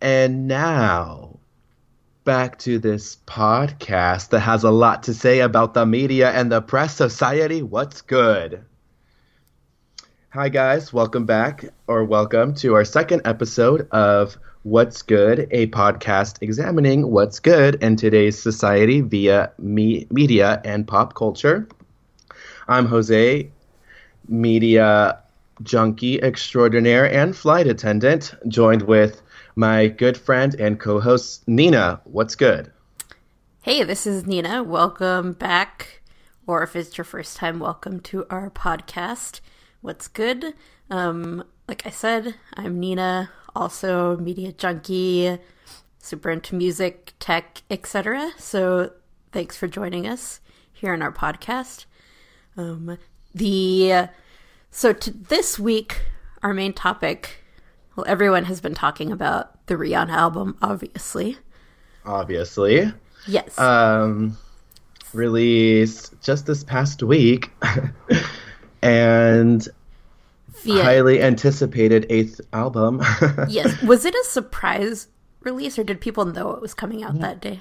And now, back to this podcast that has a lot to say about the media and the press society. What's good? Hi, guys. Welcome back, or welcome to our second episode of What's Good, a podcast examining what's good in today's society via me- media and pop culture. I'm Jose, media junkie extraordinaire and flight attendant, joined with my good friend and co host, Nina. What's good? Hey, this is Nina. Welcome back, or if it's your first time, welcome to our podcast. What's good? Um, like I said, I'm Nina, also media junkie, super into music, tech, etc. So thanks for joining us here in our podcast. Um, the so to this week, our main topic well, everyone has been talking about the Rihanna album, obviously. Obviously. Yes. Um, released just this past week. and Via- highly anticipated eighth album. yes. Was it a surprise release or did people know it was coming out that day?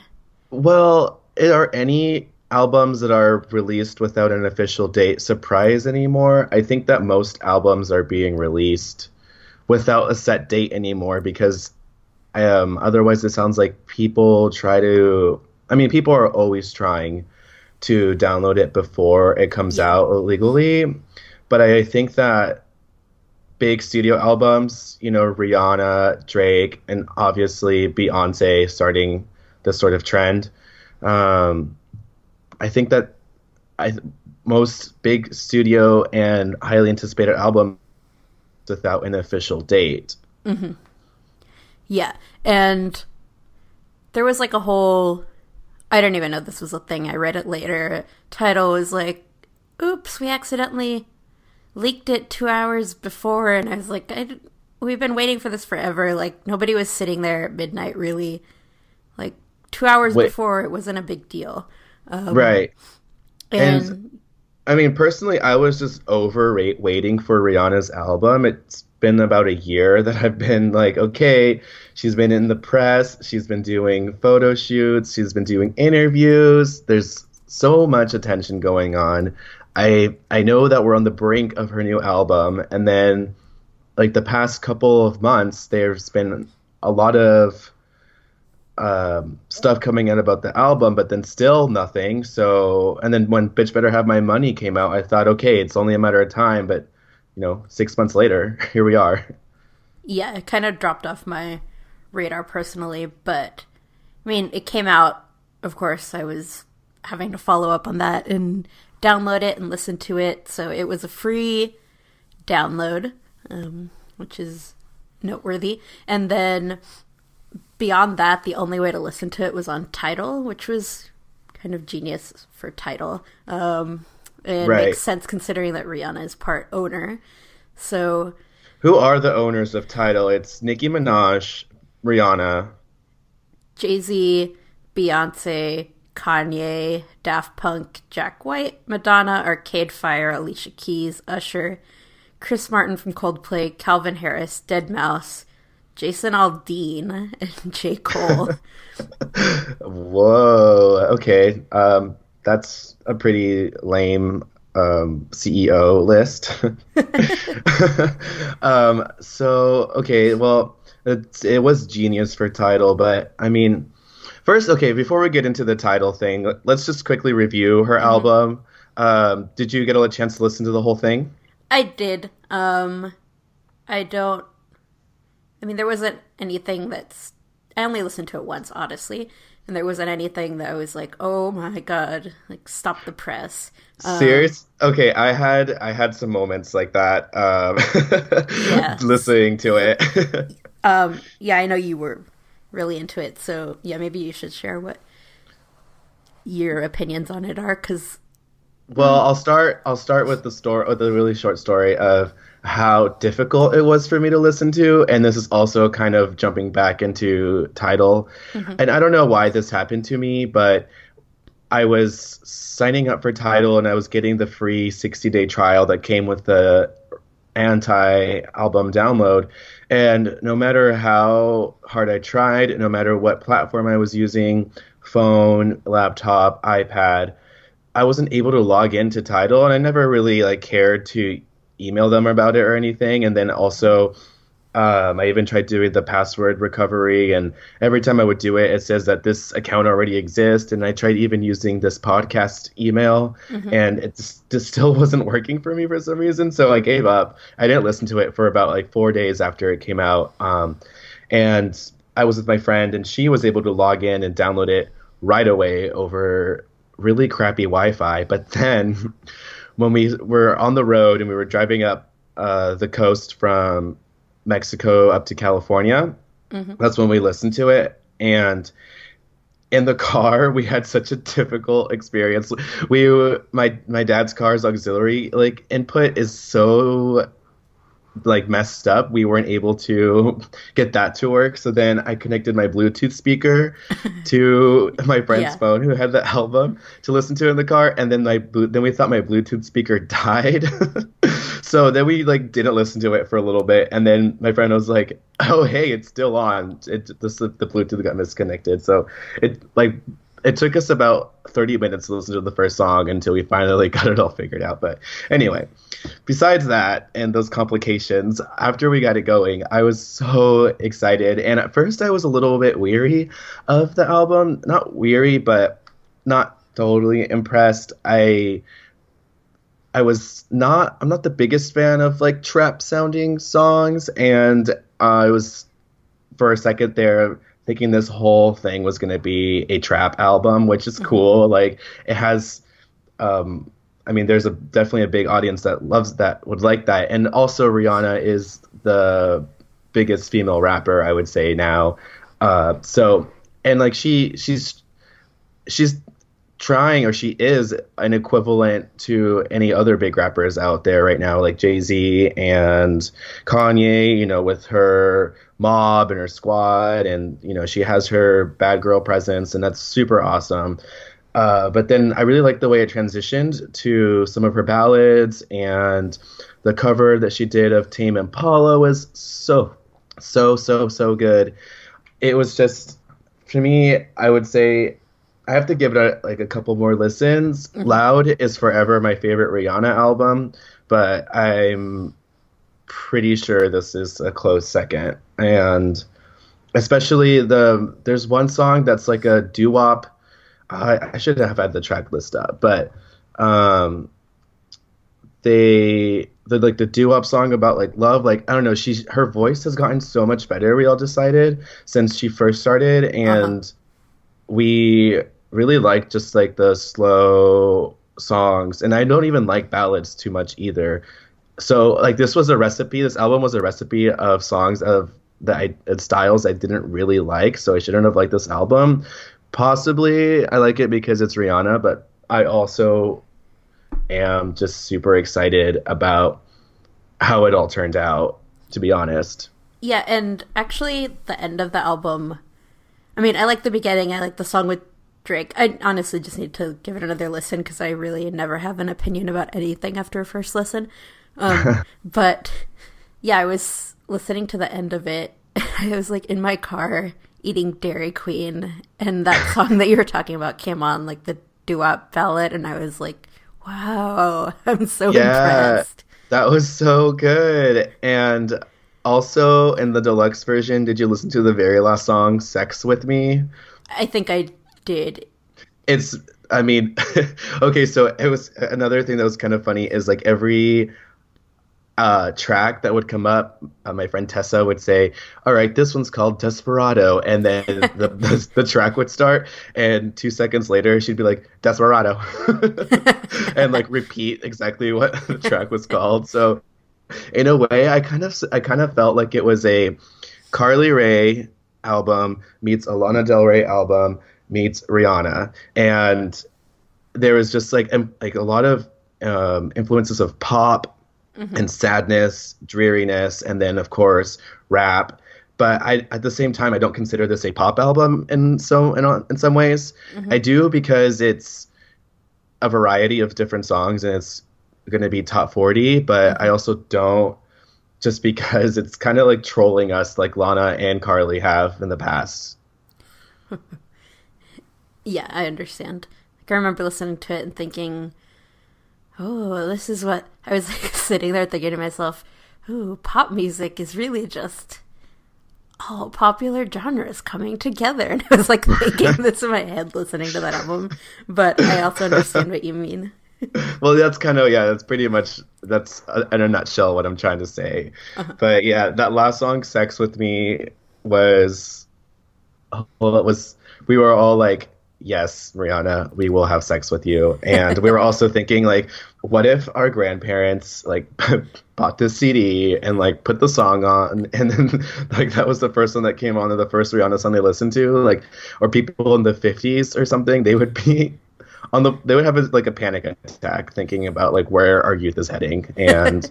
well, are any albums that are released without an official date surprise anymore? I think that most albums are being released without a set date anymore because um, otherwise it sounds like people try to. I mean, people are always trying to download it before it comes out illegally, but I think that big studio albums, you know, Rihanna, Drake, and obviously Beyonce starting this sort of trend. Um, I think that I most big studio and highly anticipated album without an official date. Mm-hmm. Yeah. And there was like a whole I don't even know this was a thing. I read it later. Title was like, "Oops, we accidentally leaked it 2 hours before." And I was like, I, we've been waiting for this forever. Like nobody was sitting there at midnight really. Like 2 hours Wait. before it wasn't a big deal. Um, right. And, And- I mean, personally, I was just over waiting for Rihanna's album. It's been about a year that I've been like, okay, she's been in the press, she's been doing photo shoots, she's been doing interviews. There's so much attention going on. I I know that we're on the brink of her new album, and then like the past couple of months, there's been a lot of um, stuff coming out about the album, but then still nothing. So, and then when Bitch Better Have My Money came out, I thought, okay, it's only a matter of time. But, you know, six months later, here we are. yeah, it kind of dropped off my radar personally, but I mean, it came out. Of course, I was having to follow up on that and download it and listen to it. So it was a free download, um, which is noteworthy. And then beyond that, the only way to listen to it was on Tidal, which was kind of genius for Tidal. Um, it Right. makes sense considering that Rihanna is part owner. So Who are the owners of Tidal? It's Nicki Minaj, Rihanna. Jay Z, Beyonce, Kanye, Daft Punk, Jack White, Madonna, Arcade Fire, Alicia Keys, Usher, Chris Martin from Coldplay, Calvin Harris, deadmau5, Jason Aldean, and J. Cole. Whoa. Okay. Um, that's a pretty lame um, CEO list. um, so, okay. Well, it's, it was genius for Tidal, but I mean, first, okay, before we get into the Tidal thing, let's just quickly review her album. Um, did you get a chance to listen to the whole thing? I did. Um, I don't. I mean, there wasn't anything that's. I only listened to it once, honestly, and there wasn't anything that I was like, "Oh my god!" Like, stop the press. Serious? Okay, I had I had some moments like that um, Yeah. listening to it. Um, yeah, I know you were really into it, so yeah, maybe you should share what your opinions on it are, because Well, I'll start. I'll start with the story, with the really short story of how difficult it was for me to listen to, and this is also kind of jumping back into Tidal. Mm-hmm. And I don't know why this happened to me, but I was signing up for Tidal, and I was getting the free sixty day trial that came with the anti album download, And no matter how hard I tried, no matter what platform I was using phone, laptop, iPad I wasn't able to log into Tidal and I never really like cared to email them about it or anything. And then also, um, I even tried doing the password recovery, and every time I would do it, it says that this account already exists. And I tried even using this podcast email, mm-hmm. and it just, just still wasn't working for me for some reason. So I gave up. I didn't listen to it for about like four days after it came out. Um, and I was with my friend, and she was able to log in and download it right away over really crappy Wi-Fi. But then when we were on the road and we were driving up uh, the coast from Mexico up to California, mm-hmm. that's when we listened to it. And in the car, we had such a difficult experience. We my my dad's car's auxiliary like input is so like messed up. We weren't able to get that to work. So then I connected my Bluetooth speaker to my friend's yeah. phone who had the album to listen to in the car. And then my then we thought my Bluetooth speaker died. so then we like didn't listen to it for a little bit. And then my friend was like, "Oh hey, it's still on. It this the Bluetooth got disconnected." So it like it took us about 30 minutes to listen to the first song until we finally got it all figured out. But anyway, besides that and those complications, after we got it going, I was so excited. And at first, I was a little bit weary of the album. Not weary, but not totally impressed. I. I was not. I'm not the biggest fan of like trap sounding songs, and I was for a second there thinking this whole thing was going to be a trap album, which is mm-hmm. cool. Like it has, um, I mean, there's a definitely a big audience that loves that, would like that, and also Rihanna is the biggest female rapper I would say now. Uh, so and like she she's she's trying or she is an equivalent to any other big rappers out there right now like Jay-Z and Kanye, you know, with her mob and her squad and you know, she has her bad girl presence and that's super awesome. Uh, but then I really like the way it transitioned to some of her ballads and the cover that she did of Tame Impala was so so so so good. It was just for me, I would say I have to give it a, like a couple more listens. Mm-hmm. Loud is forever my favorite Rihanna album, but I'm pretty sure this is a close second. And especially the there's one song that's like a doo wop. I, I should have had the track list up, but um, they the like the doo wop song about like love. Like I don't know, she's her voice has gotten so much better. We all decided since she first started, and uh-huh. we really like just like the slow songs and i don't even like ballads too much either so like this was a recipe this album was a recipe of songs of that I, styles i didn't really like so i shouldn't have liked this album possibly i like it because it's rihanna but i also am just super excited about how it all turned out to be honest yeah and actually the end of the album i mean i like the beginning i like the song with Drake. I honestly just need to give it another listen because I really never have an opinion about anything after a first listen. Um, but yeah, I was listening to the end of it. I was like in my car eating Dairy Queen, and that song that you were talking about came on, like the doo wop ballad, and I was like, wow, I'm so yeah, impressed. That was so good. And also in the deluxe version, did you listen to the very last song, Sex with Me? I think I did. It's I mean, okay, so it was another thing that was kind of funny is like every uh, track that would come up, uh, my friend Tessa would say, "All right, this one's called Desperado," and then the, the, the track would start, and two seconds later she'd be like Desperado, and like repeat exactly what the track was called. So, in a way, I kind of I kind of felt like it was a Carly Rae album meets a Lana Del Rey album meets Rihanna, and there was just like like a lot of um, influences of pop mm-hmm. and sadness, dreariness, and then of course rap. But I, at the same time, I don't consider this a pop album in so in, in some ways. Mm-hmm. I do because it's a variety of different songs and it's going to be top 40 but mm-hmm. i also don't just because it's kind of like trolling us like Lana and Carly have in the past. yeah, I understand. Like I remember listening to it and thinking, "Oh, this is what I was like sitting there thinking to myself, "Ooh, pop music is really just all popular genres coming together." And I was like thinking this in my head listening to that album, but I also understand what you mean. well, that's kind of yeah. That's pretty much that's uh, in a nutshell what I'm trying to say. Uh-huh. But yeah, that last song, "Sex with Me," was well, it was. We were all like, "Yes, Rihanna, we will have sex with you," and we were also thinking like, "What if our grandparents like bought this CD and like put the song on, and then like that was the first one that came on, and the first Rihanna song they listened to, like, or people in the '50s or something, they would be on the they would have a, like a panic attack thinking about like where our youth is heading. And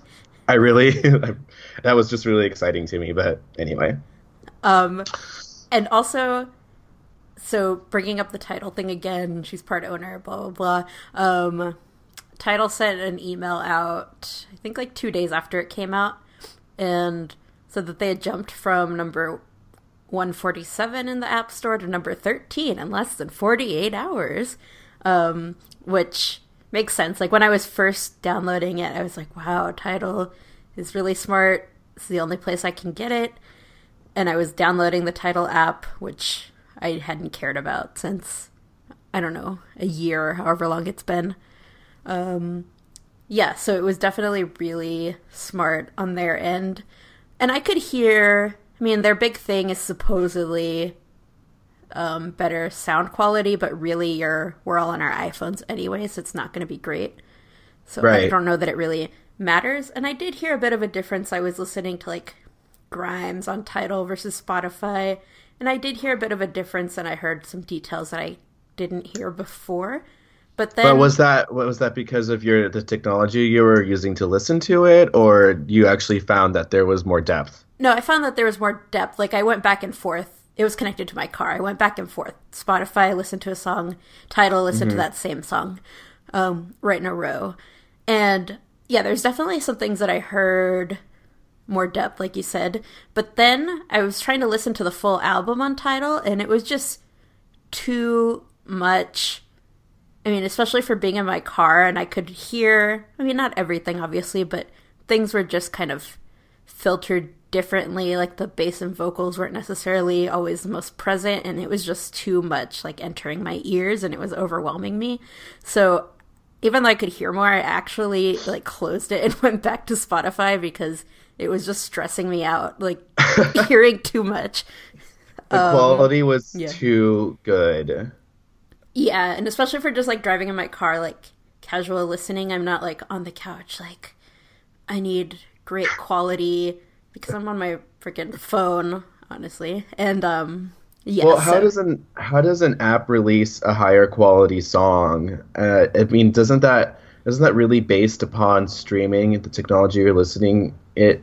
i really that was just really exciting to me but anyway. Um and also so bringing up the Tidal thing again she's part owner blah blah blah um Tidal sent an email out i think like two days after it came out and said that they had jumped from number 147 in the app store to number 13 in less than 48 hours um, which makes sense. Like when I was first downloading it, I was like, wow, Tidal is really smart. It's the only place I can get it. And I was downloading the Tidal app, which I hadn't cared about since, I don't know, a year, however long it's been. Um, yeah, so it was definitely really smart on their end. And I could hear, I mean, their big thing is supposedly um, better sound quality, but really, you're we're all on our iPhones anyway, so it's not going to be great. So right. I don't know that it really matters. And I did hear a bit of a difference. I was listening to like Grimes on Tidal versus Spotify, and I did hear a bit of a difference, and I heard some details that I didn't hear before. But then, but was that was that because of your the technology you were using to listen to it, or you actually found that there was more depth? No, I found that there was more depth. Like I went back and forth it was connected to my car. I went back and forth. Spotify, listened to a song, Tidal, listened mm-hmm. to that same song, um, right in a row. And yeah, there's definitely some things that I heard more depth, like you said. But then I was trying to listen to the full album on Tidal, and it was just too much. I mean, especially for being in my car, and I could hear, I mean, not everything, obviously, but things were just kind of filtered differently. Like the bass and vocals weren't necessarily always the most present, and it was just too much like entering my ears, and it was overwhelming me. So even though I could hear more, I actually like closed it and went back to Spotify because it was just stressing me out, like hearing too much. The um, quality was yeah. too good. Yeah, and especially for just like driving in my car, like casual listening, I'm not like on the couch, like I need great quality because I'm on my freaking phone, honestly. And um yeah. Well, how so... does an how does an app release a higher quality song? Uh, I mean, doesn't that isn't that really based upon streaming the technology you're listening it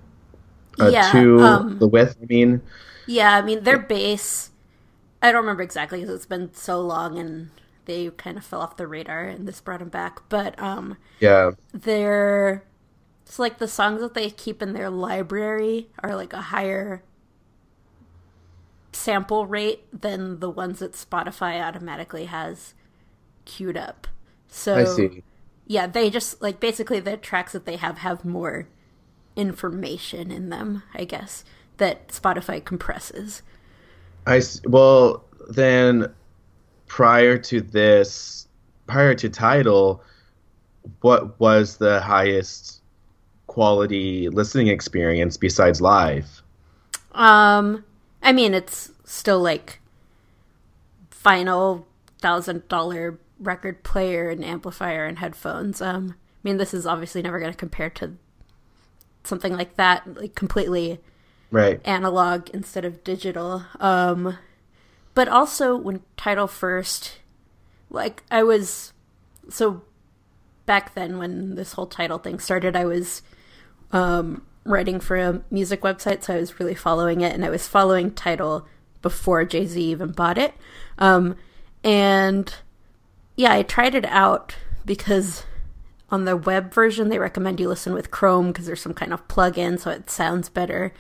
uh, yeah, to um, the width. I mean, yeah, I mean their base. I don't remember exactly because it's been so long and they kind of fell off the radar and this brought them back. But um, yeah, their it's like the songs that they keep in their library are like a higher sample rate than the ones that Spotify automatically has queued up. So I see. Yeah, they just like basically the tracks that they have have more information in them, I guess, that Spotify compresses. I well then prior to this prior to Tidal, what was the highest quality listening experience besides live? Um, I mean, it's still like final thousand dollar record player and amplifier and headphones. Um, I mean, this is obviously never going to compare to something like that, like completely right analog instead of digital. Um, but also when Tidal first, like I was so back then when this whole Tidal thing started, I was um, writing for a music website, so I was really following it, and I was following Tidal before Jay Z even bought it. Um, and yeah, I tried it out because on the web version, they recommend you listen with Chrome because there's some kind of plug-in, so it sounds better.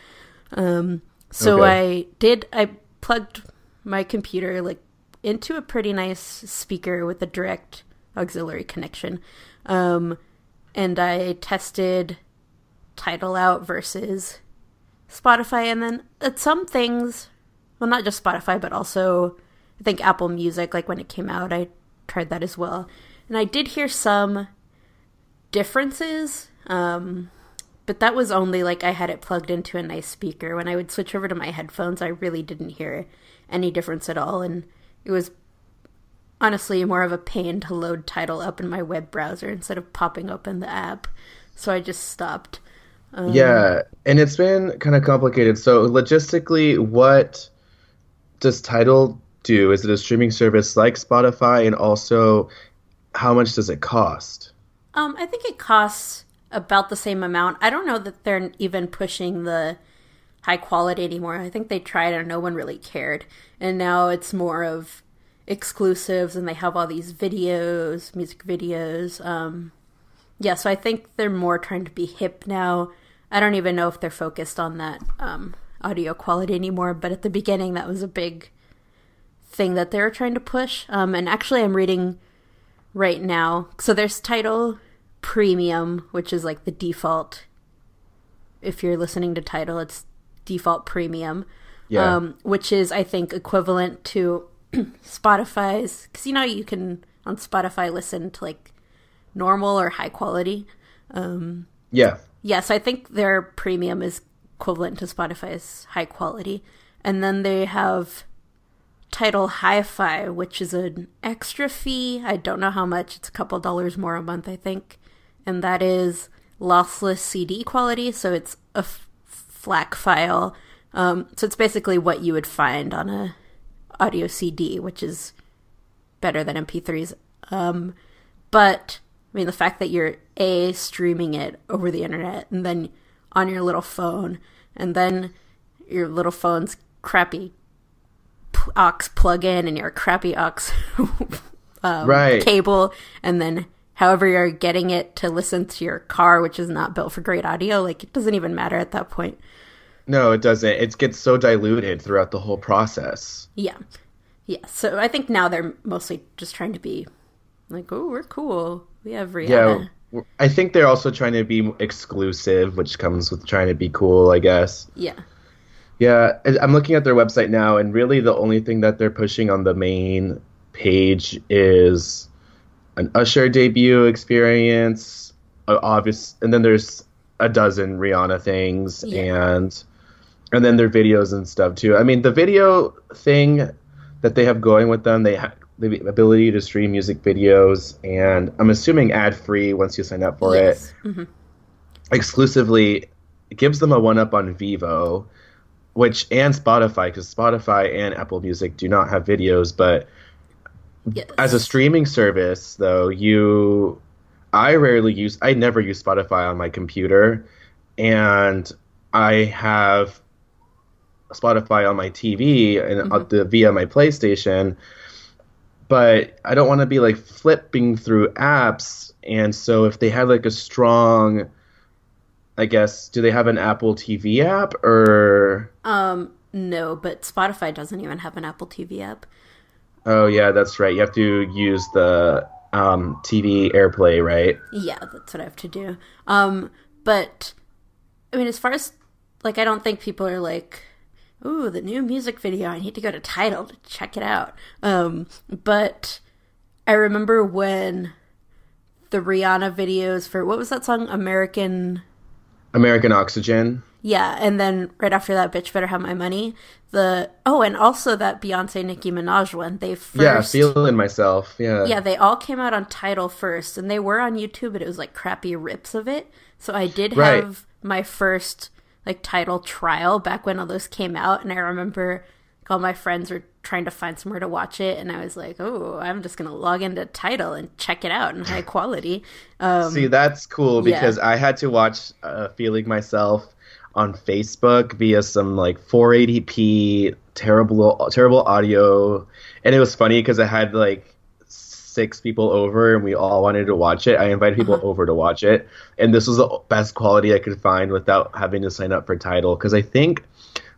Um, so Okay. I did. I plugged my computer like into a pretty nice speaker with a direct auxiliary connection, um, and I tested Tidal out versus Spotify, and then at some things, well, not just Spotify, but also I think Apple Music. Like when it came out, I tried that as well, and I did hear some differences. Um, but that was only like I had it plugged into a nice speaker. When I would switch over to my headphones, I really didn't hear any difference at all, and it was honestly more of a pain to load Tidal up in my web browser instead of popping open the app. So I just stopped. Um, Yeah, and it's been kind of complicated. So logistically, what does Tidal do? Is it a streaming service like Spotify, and also how much does it cost? Um, I think it costs about the same amount. I don't know that they're even pushing the high quality anymore. I think they tried and no one really cared. And now it's more of exclusives and they have all these videos, music videos. Um, yeah, so I think they're more trying to be hip now. I don't even know if they're focused on that um, audio quality anymore, but at the beginning that was a big thing that they were trying to push. Um, and actually, I'm reading right now. So there's Tidal premium, which is like the default. If you're listening to Tidal, it's default premium, Yeah. um, which is I think equivalent to Spotify's. Because you know you can on Spotify listen to like normal or high quality. Um, Yeah. Yes, I think their premium is equivalent to Spotify's high quality. And then they have Tidal Hi-Fi, which is an extra fee. I don't know how much. It's a couple dollars more a month, I think. And that is lossless CD quality, so it's a f- FLAC file. Um, so it's basically what you would find on a audio CD, which is better than MP3s. Um, but I mean, the fact that you're a streaming it over the internet and then on your little phone, and then your little phone's crappy p- aux plug-in and your crappy aux um, Right. cable, and then however you're getting it to listen to your car, which is not built for great audio, like it doesn't even matter at that point. No, it doesn't. It gets so diluted throughout the whole process. Yeah. Yeah. So I think now they're mostly just trying to be like, oh, we're cool. We have Rihanna. Yeah. I think they're also trying to be exclusive, which comes with trying to be cool, I guess. Yeah. Yeah, I'm looking at their website now, and really the only thing that they're pushing on the main page is an Usher debut experience, obvious, and then there's a dozen Rihanna things, Yeah. and and then their videos and stuff too. I mean, the video thing that they have going with them, they have the ability to stream music videos, and I'm assuming ad free once you sign up for it yes. Mhm. exclusively it gives them a one up on Vevo, which and Spotify because Spotify and Apple Music do not have videos, but Yes. as a streaming service though, you I rarely use I never use Spotify on my computer and I have Spotify on my TV and on mm-hmm. the, via my PlayStation but I don't want to be like flipping through apps and so if they had like a strong I guess do they have an Apple TV app or Um, no, but Spotify doesn't even have an Apple TV app. oh yeah that's right you have to use the um, TV AirPlay right Yeah, that's what I have to do. Um, but I mean, as far as like, I don't think people are like, "Ooh, the new music video! I need to go to Tidal to check it out." Um, but I remember when the Rihanna videos for what was that song, American American Oxygen Yeah, and then right after that, bitch better have my money. The oh, and also that Beyonce Nicki Minaj one. They first, yeah feeling myself yeah yeah, they all came out on Tidal first, and they were on YouTube, but it was like crappy rips of it. So I did Right. have my first like Tidal trial back when all those came out, and I remember all my friends were trying to find somewhere to watch it, and I was like, oh, I'm just gonna log into Tidal and check it out in high quality. Um, See, that's cool yeah. because I had to watch uh, Feeling Myself on Facebook via some like 480p terrible terrible audio, and it was funny because I had like six people over and we all wanted to watch it. I invited people Uh-huh. over to watch it, and this was the best quality I could find without having to sign up for Tidal because I think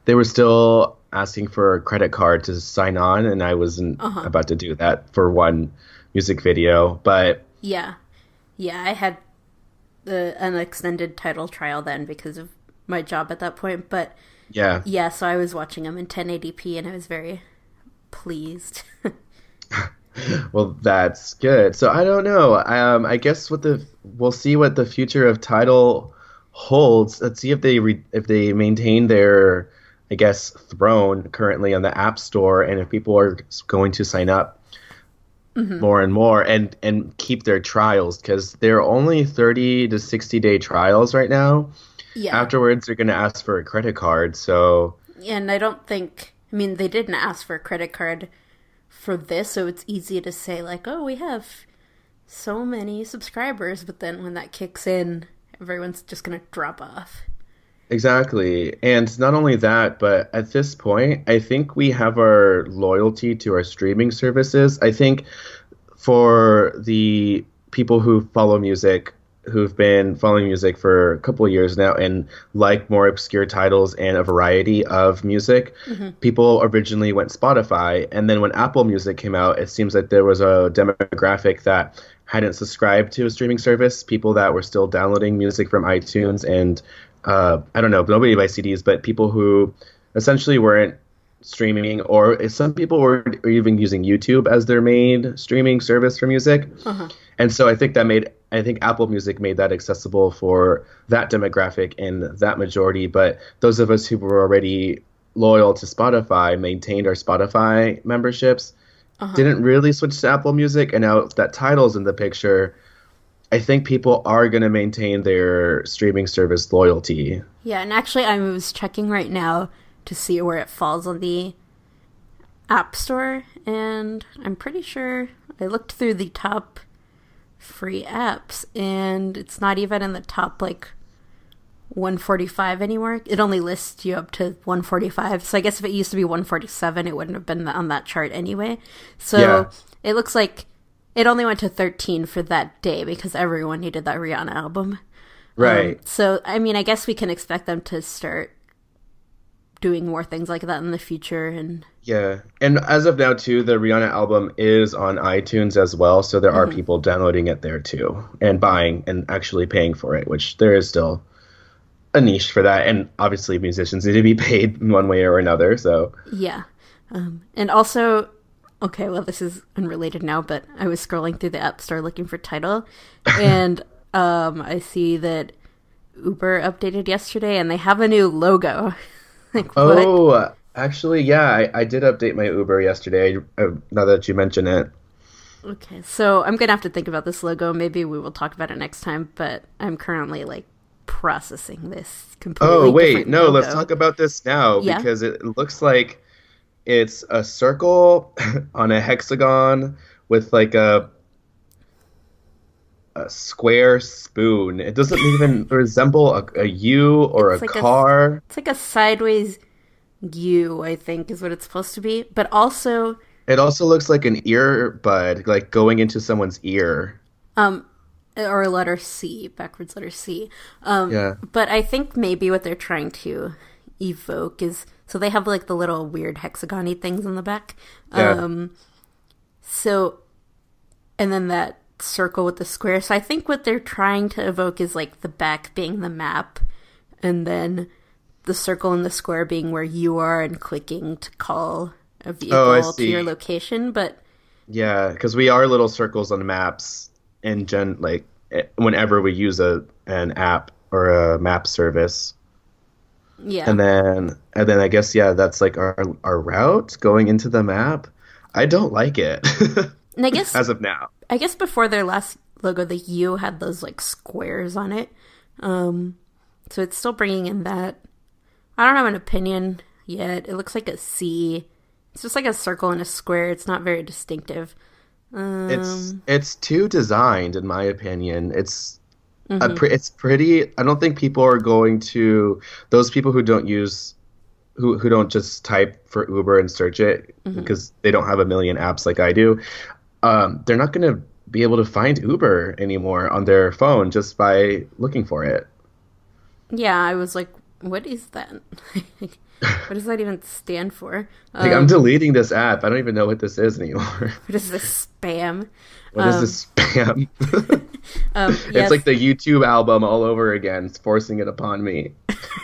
they were still asking for a credit card to sign on, and I wasn't Uh-huh. about to do that for one music video. But Yeah. Yeah, I had the an extended Tidal trial then because of my job at that point, but yeah, yeah, so I was watching them in 1080p and I was very pleased. well, that's good. So I don't know. Um, I guess what the we'll see what the future of Tidal holds. Let's see if they re, if they maintain their, I guess, throne currently on the App Store, and if people are going to sign up mm-hmm. more and more and and keep their trials because they're only 30 to 60 day trials right now. yeah. Afterwards, they're going to ask for a credit card. So and I don't think I mean they didn't ask for a credit card for this, so it's easy to say like, "Oh, we have so many subscribers," but then when that kicks in, everyone's just going to drop off. Exactly. And not only that, but at this point, I think we have our loyalty to our streaming services. I think for the people who follow music, who've been following music for a couple of years now and like more obscure titles and a variety of music, mm-hmm. people originally went Spotify. And then when Apple Music came out, it seems like there was a demographic that hadn't subscribed to a streaming service, people that were still downloading music from iTunes and uh, I don't know, nobody buys CDs, but people who essentially weren't streaming, or some people were even using YouTube as their main streaming service for music. And so I think that made, I think Apple Music made that accessible for that demographic and that majority. But those of us who were already loyal to Spotify maintained our Spotify memberships, didn't really switch to Apple Music, and now that Tidal's in the picture. I think people are going to maintain their streaming service loyalty. Yeah, and actually, I was checking right now to see where it falls on the App Store, and I'm pretty sure I looked through the top free apps, and it's not even in the top like 145 anymore. It only lists you up to 145. So I guess if it used to be 147, it wouldn't have been on that chart anyway. So Yeah. it looks like it only went to 13 for that day because everyone needed that Rihanna album. Right. Um, so, I mean, I guess we can expect them to start doing more things like that in the future. And Yeah. And as of now, too, the Rihanna album is on iTunes as well. So there are people downloading it there, too, and buying and actually paying for it, which there is still a niche for that. And obviously, musicians need to be paid in one way or another. So, yeah. Um, and also, okay, well, this is unrelated now, but I was scrolling through the App Store looking for Tidal, and um, I see that Uber updated yesterday and they have a new logo. like, what? oh, actually, yeah, I, I did update my Uber yesterday. Uh, now that you mention it. Okay, so I'm gonna have to think about this logo. Maybe we will talk about it next time. But I'm currently like processing this completely. Oh wait, no, let's talk about this now Yeah? because it looks like it's a circle on a hexagon with like a a square spoon. It doesn't even resemble a, a U or It's a like a- car. It's like a sideways U, I think, is what it's supposed to be. But also, It also looks like an earbud, like going into someone's ear. um, or a letter C, backwards letter C. Um, Yeah. But I think maybe what they're trying to evoke is so they have like the little weird hexagony things in the back. Yeah. Um, so, and then that circle with the square. So I think what they're trying to evoke is like the back being the map, and then the circle and the square being where you are and clicking to call a vehicle Oh, to your location. But Yeah, because we are little circles on maps and gen like eh, whenever we use a an app or a map service. Yeah, And then and then I guess yeah, that's like our our route going into the map. I don't like it and I guess as of now. I guess before their last logo, the U had those like squares on it. Um, so it's still bringing in that. I don't have an opinion yet. It looks like a C. It's just like a circle and a square. It's not very distinctive. Um, It's it's too designed in my opinion. It's Mm-hmm. pre- it's pretty I don't think people are going to those people who don't use who who don't just type for Uber and search it Mm-hmm. because they don't have a million apps like I do um, they're not going to be able to find Uber anymore on their phone just by looking for it. Yeah, I was like, what is that? what does that even stand for? Like, I'm deleting this app. I don't even know what this is anymore. What is this spam? What is this spam? Um, It's like the YouTube album all over again. It's forcing it upon me.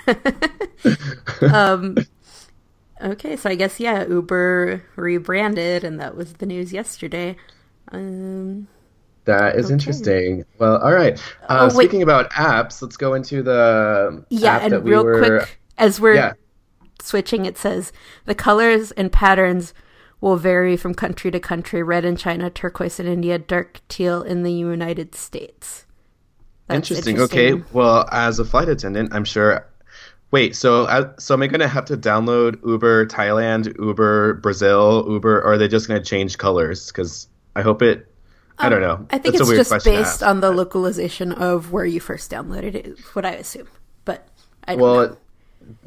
um, okay, so I guess yeah, Uber rebranded, and that was the news yesterday. Um, That is Okay. interesting. Well, all right. Uh, Oh, speaking about apps, let's go into the yeah, app and that we real were. quick, as we're Yeah. Switching, it says the colors and patterns will vary from country to country. Red in China, turquoise in India, dark teal in the United States. That's Interesting. Okay. Well, as a flight attendant, I'm sure. Wait. So, uh, so am I going to have to download Uber Thailand, Uber Brazil, Uber, or are they just going to change colors? Because I hope it. I don't know. Um, I think That's it's just based on the localization of where you first downloaded it, is what I assume. But I don't know.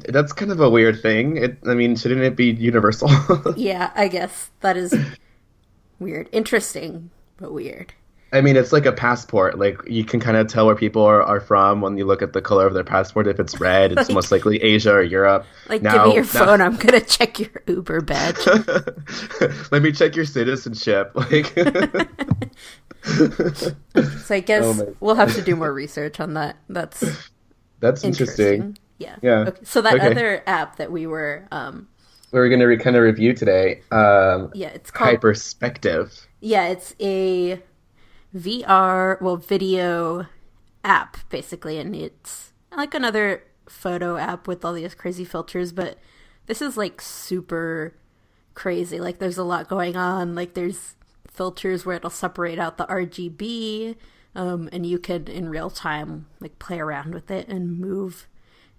Well, that's kind of a weird thing. It, I mean, shouldn't it be universal? Yeah, I guess that is weird. Interesting, but weird. I mean, it's like a passport. Like you can kind of tell where people are, are from when you look at the color of their passport. If it's red, it's most likely Asia or Europe. Like, Now- give me your now- phone. I'm gonna check your Uber badge. Let me check your citizenship. Like, So I guess Oh we'll have to do more research on that. That's that's interesting. interesting. Yeah. Yeah. Okay. So that Okay. other app that we were, um, We're gonna re- kind of review today. Um, yeah, it's called. Hyperspektiv. Yeah, it's a VR, well, video app basically, and it's like another photo app with all these crazy filters, but this is like super crazy. Like, there's a lot going on. Like, there's filters where it'll separate out the RGB, um, and you can in real time like play around with it and move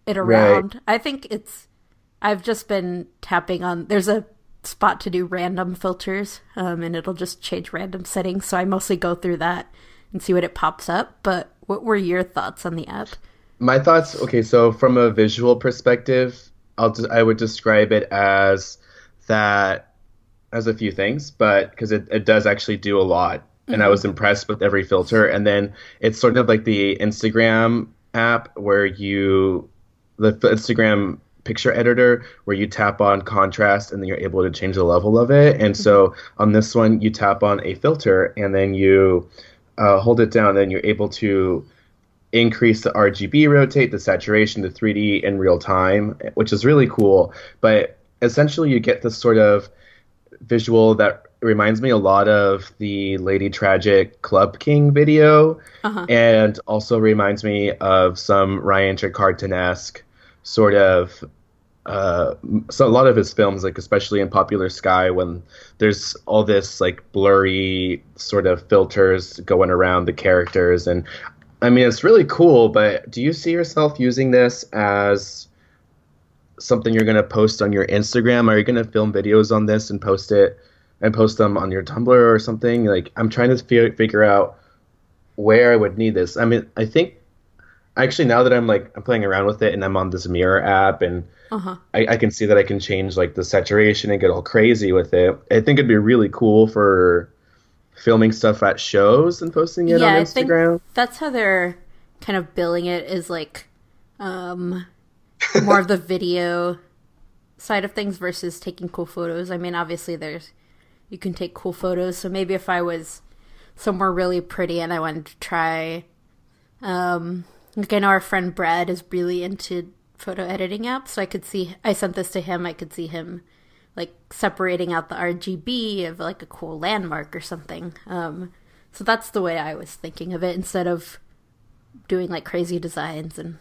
it around. I think it's. I've just been tapping on. There's a spot to do random filters, um, and it'll just change random settings. So I mostly go through that and see what it pops up. But what were your thoughts on the app? My thoughts. Okay, so from a visual perspective, I'll just, I would describe it as that as a few things, but because it, it does actually do a lot, and I was impressed with every filter. And then it's sort of like the Instagram app where you the Instagram picture editor where you tap on contrast and then you're able to change the level of it. And so on this one, you tap on a filter and then you uh, hold it down, and you're able to increase the RGB rotate, the saturation, the 3D in real time, which is really cool. But essentially, you get this sort of visual that reminds me a lot of the Lady Tragic Club King video, Uh-huh. and also reminds me of some Ryan Trecartin esque sort of. Uh, so a lot of his films, like especially in Popular Sky, when there's all this like blurry sort of filters going around the characters, and I mean it's really cool. But do you see yourself using this as something you're going to post on your Instagram? Are you going to film videos on this and post it and post them on your Tumblr or something? Like I'm trying to fi- figure out where I would need this. I mean, I think actually now that I'm like I'm playing around with it and I'm on this mirror app and Uh-huh. I, I can see that I can change like the saturation and get all crazy with it. I think it'd be really cool for filming stuff at shows and posting it yeah, on I think Instagram. that's how they're kind of billing it is like um more of the video side of things versus taking cool photos. I mean, obviously there's you can take cool photos, so maybe if I was somewhere really pretty and I wanted to try um like I know our friend Brad is really into photo editing apps, so I could see I sent this to him, I could see him like separating out the RGB of like a cool landmark or something. Um, so that's the way I was thinking of it instead of doing like crazy designs and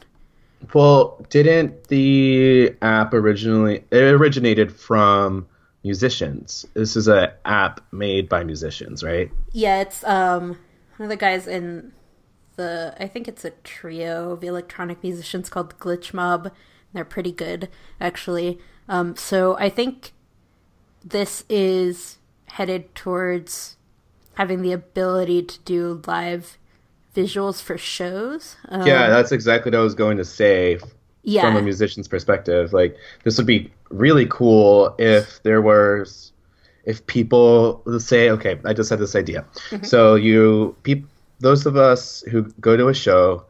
Well, didn't the app originally it originated from musicians? This is an app made by musicians, right? yeah, it's um one of the guys in the I think it's a trio of electronic musicians called Glitch Mob. They're pretty good actually. Um, so I think this is headed towards having the ability to do live visuals for shows. Um, yeah, that's exactly what I was going to say yeah. from a musician's perspective. Like this would be really cool if there was if people say, okay, I just had this idea. So you, peop, those of us who go to a show,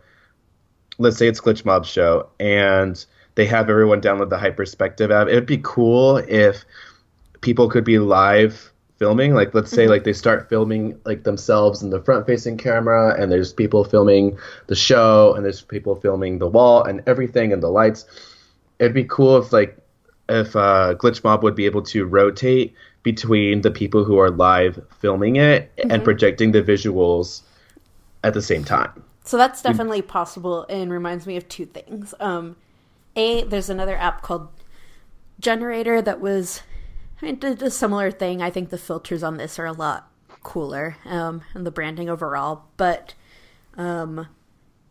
let's say it's Glitch Mob's show, and they have everyone download the Hyperspektiv app. It would be cool if people could be live filming. Like, let's say, like they start filming like themselves in the front-facing camera, and there's people filming the show, and there's people filming the wall and everything and the lights. It'd be cool if like if uh, Glitch Mob would be able to rotate between the people who are live filming it and projecting the visuals at the same time. So that's definitely possible and reminds me of two things. Um, a, there's another app called Generator that was I mean, did a similar thing. I think the filters on this are a lot cooler um, and the branding overall. But um,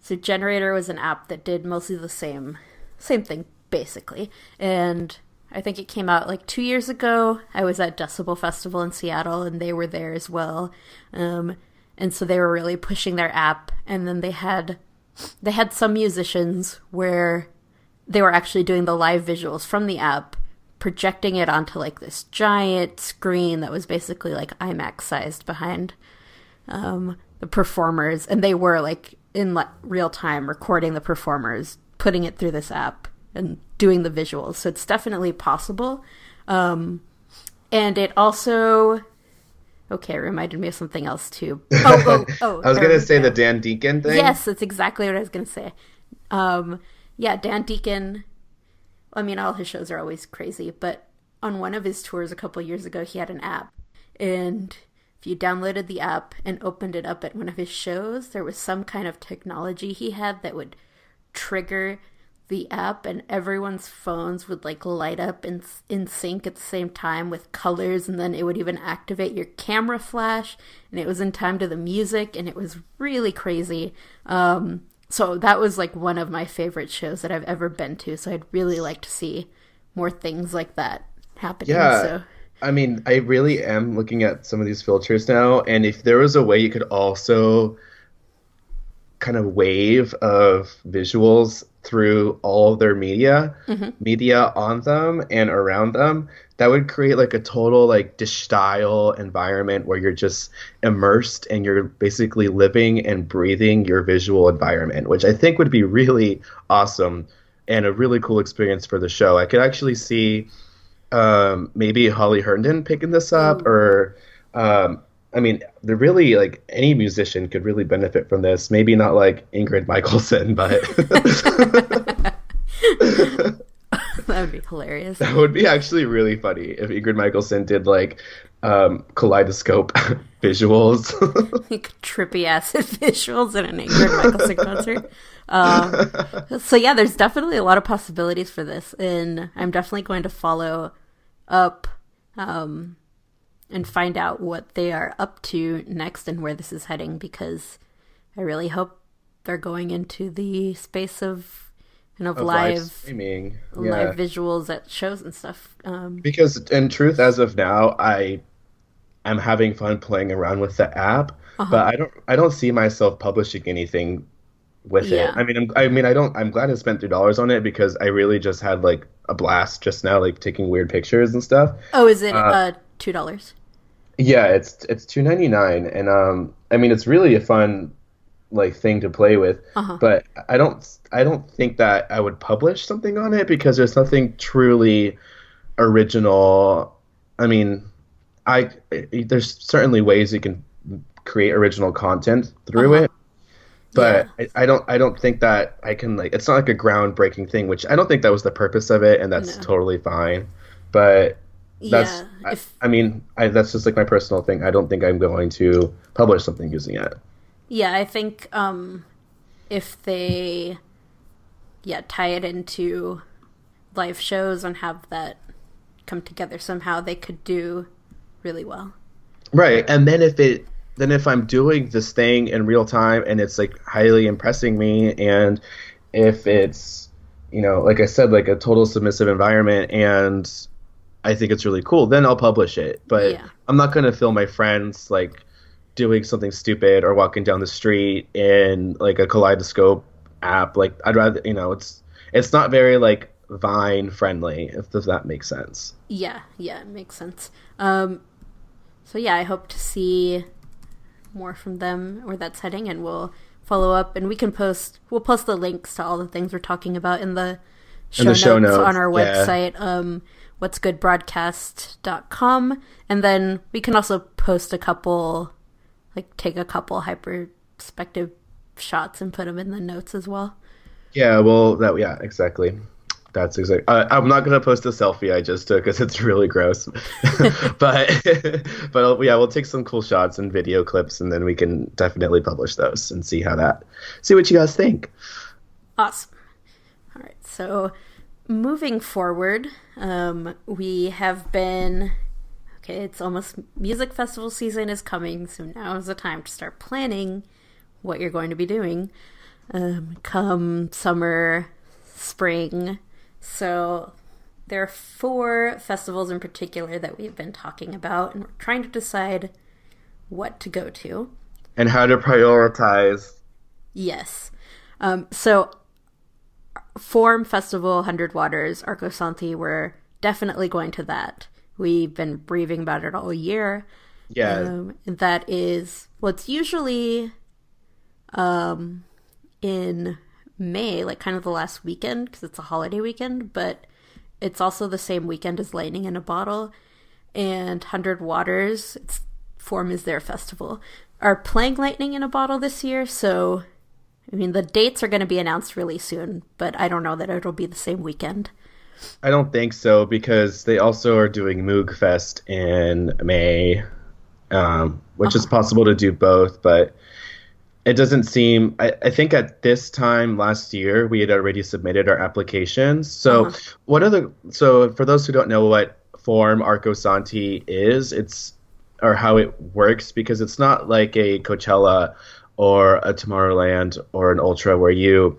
so Generator was an app that did mostly the same same thing basically, and I think it came out like two years ago. I was at Decibel Festival in Seattle, and they were there as well. Um, and so they were really pushing their app, and then they had they had some musicians where they were actually doing the live visuals from the app projecting it onto like this giant screen that was basically like IMAX sized behind um, the performers, and they were like in like, real time recording the performers, putting it through this app, and doing the visuals. So it's definitely possible. Um, and it also, okay, it reminded me of something else too. Oh, oh, oh I was gonna or- say the Dan Deacon thing. Yes, that's exactly what I was going to say. Um, yeah, Dan Deacon. I mean, all his shows are always crazy, but on one of his tours a couple years ago, he had an app, and if you downloaded the app and opened it up at one of his shows, there was some kind of technology he had that would trigger the app and everyone's phones would like light up in in sync at the same time with colors and then it would even activate your camera flash and it was in time to the music and it was really crazy um so that was like one of my favorite shows that I've ever been to so I'd really like to see more things like that happening Yeah. so I mean, I really am looking at some of these filters now, and if there was a way you could also kind of wave of visuals through all of their media, media on them and around them, that would create like a total like dish style environment where you're just immersed and you're basically living and breathing your visual environment, which I think would be really awesome and a really cool experience for the show. I could actually see um, maybe Holly Herndon picking this up, or um, I mean, they're really like any musician could really benefit from this. Maybe not like Ingrid Michaelson, but that would be hilarious that would be actually really funny if Ingrid Michaelson did like um, kaleidoscope visuals. like trippy acid visuals in an Ingrid Michaelson concert. Um, so yeah, there's definitely a lot of possibilities for this, and I'm definitely going to follow up um, and find out what they are up to next and where this is heading because I really hope they're going into the space of you know of live streaming. live visuals at shows and stuff. Um, Because in truth, as of now, I am having fun playing around with the app, Uh-huh. but I don't I don't see myself publishing anything with Yeah. it. I mean, I'm, I mean, I don't. I'm glad I spent three dollars on it because I really just had like a blast just now, like taking weird pictures and stuff. oh, is it uh, two dollars? Yeah, it's it's two ninety nine, and um, I mean, it's really a fun like thing to play with. Uh-huh. But I don't I don't think that I would publish something on it because there's nothing truly original. I mean, I there's certainly ways you can create original content through Uh-huh. it. But I, I don't I don't think that I can like it's not like a groundbreaking thing, which I don't think that was the purpose of it, and that's No. totally fine. But that's yeah, I, I mean I, that's just like my personal thing. I don't think I'm going to publish something using it. Yeah, I think um, if they, yeah, tie it into live shows and have that come together somehow, they could do really well. Right. And then if it then if I'm doing this thing in real time and it's like highly impressing me and if it's you know, like I said, like a total submissive environment and I think it's really cool, then I'll publish it. But Yeah. I'm not gonna film my friends like doing something stupid or walking down the street in like a kaleidoscope app. Like I'd rather you know, it's it's not very like Vine friendly, if does that make sense. Yeah, yeah, it makes sense. Um, so yeah, I hope to see more from them or that setting, and we'll follow up, and we can post. We'll post the links to all the things we're talking about in the show, In the notes, show notes, on our yeah. website. Um, what's good broadcast.com and then we can also post a couple like take a couple Hyperspektiv shots and put them in the notes as well Yeah, well, that yeah, exactly. That's exactly. Uh, I'm not gonna post a selfie I just took because it's really gross. but but yeah, we'll take some cool shots and video clips, and then we can definitely publish those and see how that. See what you guys think. Awesome. All right. So moving forward, um, we have been. Okay, it's almost music festival season is coming, so now is the time to start planning what you're going to be doing um, come summer, spring. So there are four festivals in particular that we've been talking about, and we're trying to decide what to go to. And how to prioritize. Yes. Um, so, Form Festival, Hundred Waters, Arcosanti, we're definitely going to that. We've been briefing about it all year. Yeah, Um, that is, well, it's usually um, in May, like kind of the last weekend, because it's a holiday weekend, but it's also the same weekend as Lightning in a Bottle. And Hundred Waters, its Form is their festival, are playing Lightning in a Bottle this year, so I mean, the dates are going to be announced really soon, but I don't know that it'll be the same weekend. I don't think so because they also are doing Moog Fest in May, um, which is possible to do both, but it doesn't seem. I, I think at this time last year we had already submitted our applications. So Uh-huh. what are the? So for those who don't know what form Arcosanti is, it's or how it works because it's not like a Coachella or a Tomorrowland or an Ultra where you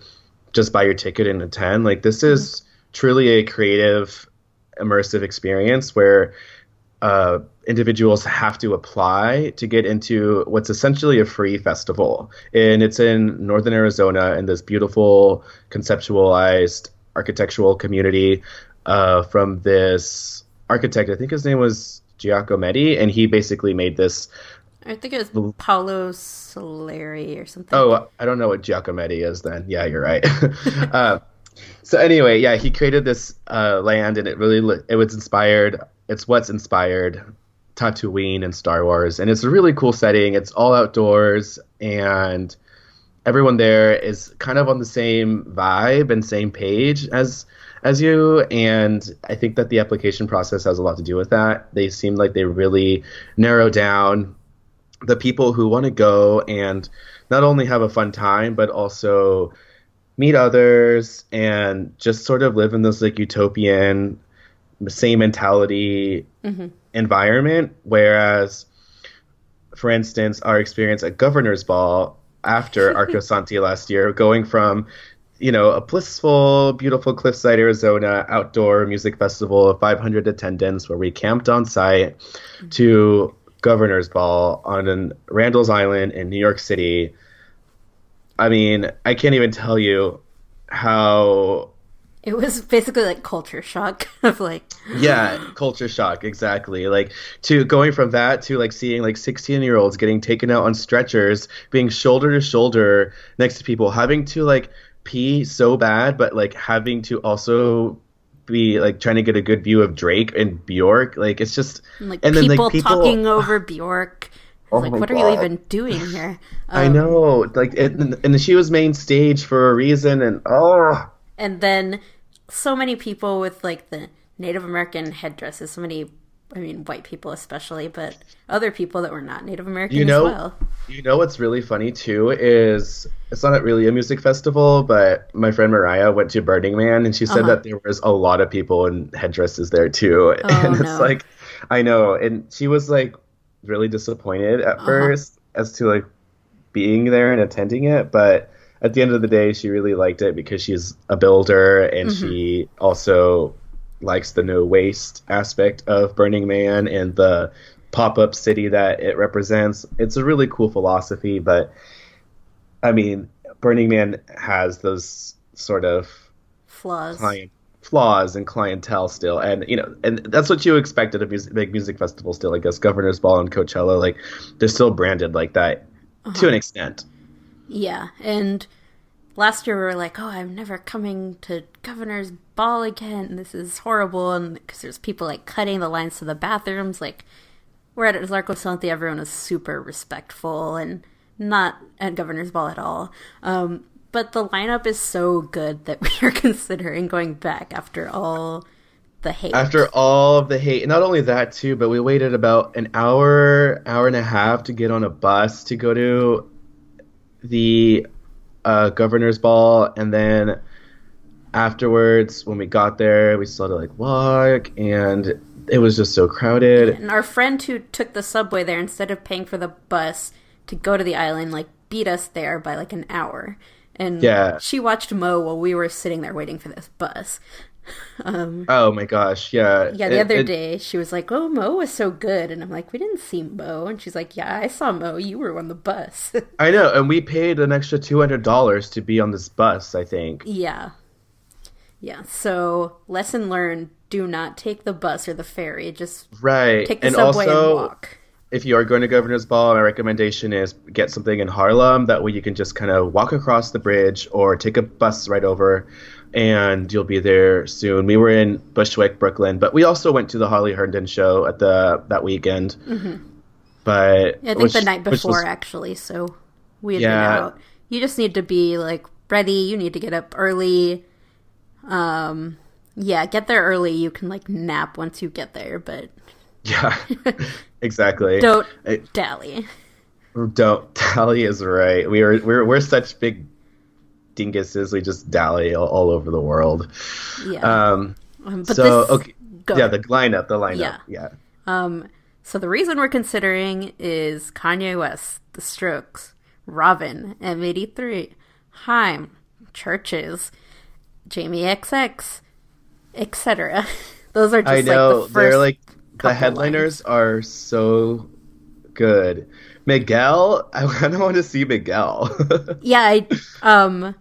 just buy your ticket and attend. Like this is truly a creative, immersive experience where uh, individuals have to apply to get into what's essentially a free festival, and it's in northern Arizona in this beautiful, conceptualized architectural community uh, from this architect. I think his name was Giacometti, and he basically made this I think it was Paolo Soleri or something. Oh, I don't know what Giacometti is then. Yeah, you're right. uh, so anyway, yeah, he created this uh, land, and it really it was inspired. It's what's inspired Tatooine and Star Wars, and it's a really cool setting. It's all outdoors, and everyone there is kind of on the same vibe and same page as as you. And I think that the application process has a lot to do with that. They seem like they really narrow down the people who want to go and not only have a fun time but also meet others and just sort of live in this like utopian same mentality mm-hmm. environment. Whereas for instance our experience at governor's ball after arcosanti last year going from you know a blissful beautiful cliffside arizona outdoor music festival of 500 attendants where we camped on site mm-hmm. to governor's ball on an randall's island in new york city. I mean i can't even tell you how It was basically like culture shock of like, yeah culture shock exactly. Like to going from that to like seeing like 16 year olds getting taken out on stretchers being shoulder to shoulder next to people having to like pee so bad but like having to also be like trying to get a good view of drake and bjork like it's just like and then people, like people talking over Bjork. Oh like, my what are you even doing here? i Um, know like it, and she was main stage for a reason and oh And then so many people with like the Native American headdresses, so many, I mean, white people especially, but other people that were not Native American You know- as well. You know what's really funny too is it's not really a music festival, but my friend Mariah went to Burning Man and she said Uh-huh. that there was a lot of people in headdresses there too. and it's no. like I know, and she was like really disappointed at Uh-huh. first as to like being there and attending it, but at the end of the day she really liked it because she's a builder and Mm-hmm. she also likes the no waste aspect of Burning Man and the pop up city that it represents. It's a really cool philosophy, but I mean, Burning Man has those sort of Flaws. client flaws and clientele still, and you know, and that's what you expect at a music, big music festival. Still, I guess Governor's Ball and Coachella, like they're still branded like that uh-huh. to an extent. Yeah, and last year we were like, "Oh, I'm never coming to Governor's Ball again. This is horrible." And because there's people like cutting the lines to the bathrooms, like we're at Arcosanti, everyone was super respectful and not at Governor's Ball at all. Um, but the lineup is so good that we are considering going back after all the hate. After all of the hate, not only that too, but we waited about an hour, hour and a half to get on a bus to go to the uh, governor's ball, and then afterwards, when we got there, we still had to like walk, and it was just so crowded. and our friend who took the subway there instead of paying for the bus to go to the island, like beat us there by like an hour. And Yeah. she watched Mo while we were sitting there waiting for this bus. Um, oh my gosh, yeah. Yeah, the It- other it- day she was like, "Oh, Mo was so good," and I'm like, "We didn't see Mo," and she's like, "Yeah, I saw Mo. You were on the bus." I know, and we paid an extra two hundred dollars to be on this bus. I think. yeah, yeah. So lesson learned: do not take the bus or the ferry. Just Right, take the and subway also and walk. if you are going to Governor's Ball, my recommendation is get something in Harlem. That way you can just kind of walk across the bridge or take a bus right over, and you'll be there soon. We were in Bushwick, Brooklyn, but we also went to the Holly Herndon show at the that weekend. But Mm-hmm. I think which- the night before, was- actually. So we had Yeah. been out. You just need to be like ready. You need to get up early. Um, yeah, get there early. You can like nap once you get there, but yeah, exactly. don't I- dally. Don't Dally is right. We are we're we're such big dinguses. We just dally all, all over the world. Yeah. Um. Um, but so this, okay. go Yeah, the lineup. The lineup. Yeah. Yeah. Um, so the reason we're considering is Kanye West, The Strokes, Robyn, M83, Haim, Chvrches, Jamie XX, etc. Those are just I know like the 1st they're like the headliners are so good. Miguel, I kind of want to see Miguel. Yeah, I um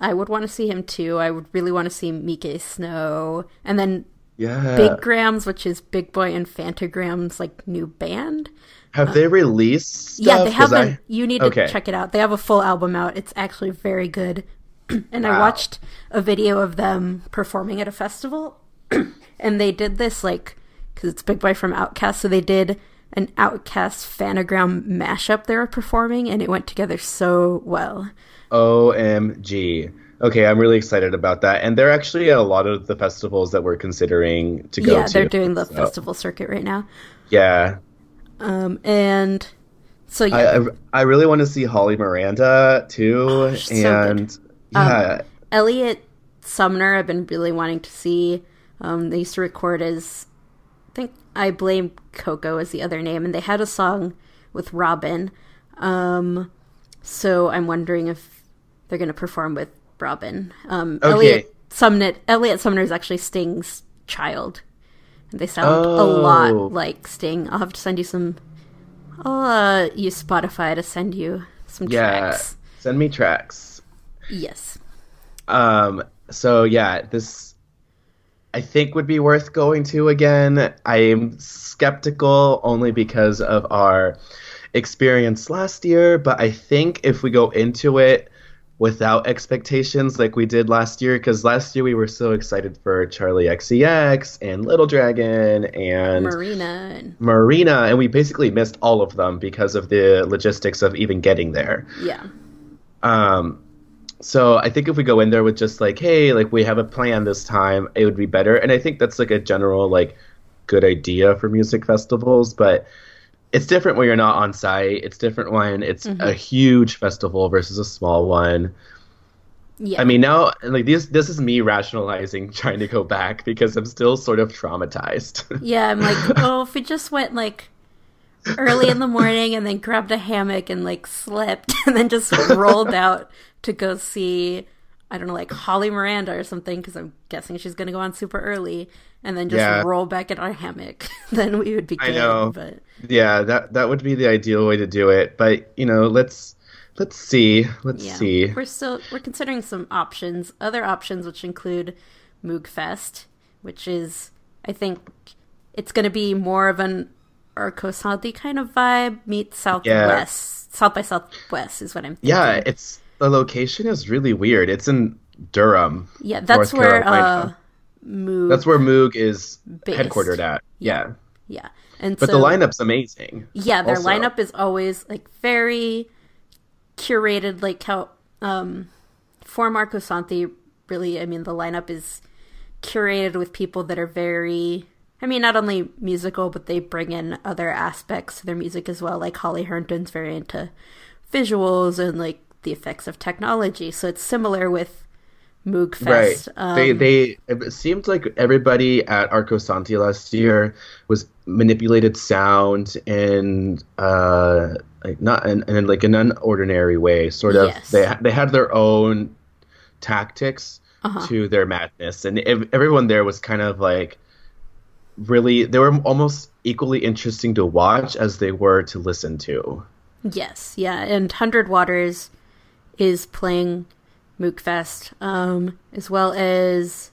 I would want to see him too. I would really want to see Miike Snow. And then yeah. Big Grams, which is Big Boi and Phantograms like new band. have they um, released? Stuff? Yeah, they haven't. I- You need to Okay. check it out. They have a full album out. It's actually very good. and I watched a video of them performing at a festival, and they did this like because it's Big Boi from OutKast, so they did an OutKast Phantogram mashup they were performing, and it went together so well. OMG. Okay, I'm really excited about that. And they're actually at a lot of the festivals that we're considering to go to. yeah, to. they're doing the So, festival circuit right now. Yeah. Um, and so yeah, I, I, I really want to see Holly Miranda too. she's so good. and yeah. Elliot Sumner, I've been really wanting to see. Um, they used to record as, think I blame Coco as the other name, and they had a song with Robyn. Um, so I'm wondering if they're going to perform with Robyn. Um, Okay. Elliot Sumner, Elliot Sumner is actually Sting's child. They sound a Oh. lot like Sting. I'll have to send you some. I'll uh, use Spotify to send you some yeah. tracks. Send me tracks. Yes. Um, so yeah, this I think would be worth going to again. I am skeptical only because of our experience last year, but I think if we go into it without expectations like we did last year, because last year we were so excited for Charli XCX and Little Dragon and Marina and Marina, and we basically missed all of them because of the logistics of even getting there. yeah. Um, so I think if we go in there with just like, hey, like we have a plan this time, it would be better. And I think that's like a general like good idea for music festivals, but it's different when you're not on site. It's different when it's mm-hmm. a huge festival versus a small one. Yeah. I mean, now like this this is me rationalizing trying to go back because I'm still sort of traumatized. yeah, I'm like, oh, if we just went like early in the morning and then grabbed a hammock and like slept and then just rolled out to go see, I don't know, like Holly Miranda or something, because I'm guessing she's going to go on super early and then just Yeah. roll back in our hammock, then we would be I good. know. But yeah, that that would be the ideal way to do it. But you know, let's let's see. Let's yeah, see. we're still we're considering some options, other options which include Moogfest, which is, I think, it's going to be more of an Arcosanti kind of vibe meets Southwest. South by Southwest is what I'm thinking. Yeah, it's the location is really weird. It's in Durham. Yeah, that's North where Carolina. uh, Moog. That's where Moog is Based. headquartered at. Yeah. yeah, and But so the lineup's amazing. yeah, their also. lineup is always like very curated, like how um, Form Arcosanti. Really, I mean, the lineup is curated with people that are very. I mean, not only musical, but they bring in other aspects to their music as well. Like Holly Herndon's very into visuals and like the effects of technology. So it's similar with Moog Right. Um, they they it seemed like everybody at Arcosanti last year was manipulated sound and uh like not in, in like an unordinary way. Sort of Yes. they they had their own tactics Uh-huh. to their madness, and ev- everyone there was kind of like really they were almost equally interesting to watch as they were to listen to. Yes, yeah, and Hundred Waters is playing Moogfest, um, as well as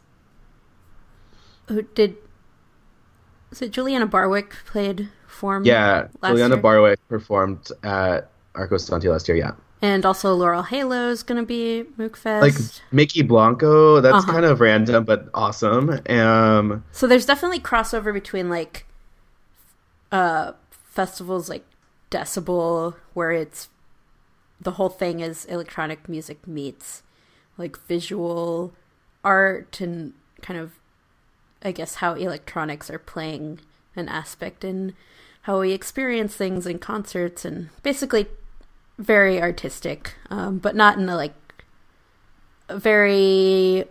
who did was it Juliana Barwick played Form? Yeah, Last Juliana year? Barwick performed at Arcosanti last year. Yeah. And also Laurel Halo is going to be Moogfest. like Mykki Blanco. That's Uh-huh. kind of random but awesome. Um, so there's definitely crossover between like uh festivals like Decibel, where it's the whole thing is electronic music meets like visual art and kind of I guess how electronics are playing an aspect in how we experience things in concerts and basically very artistic, um, but not in a like very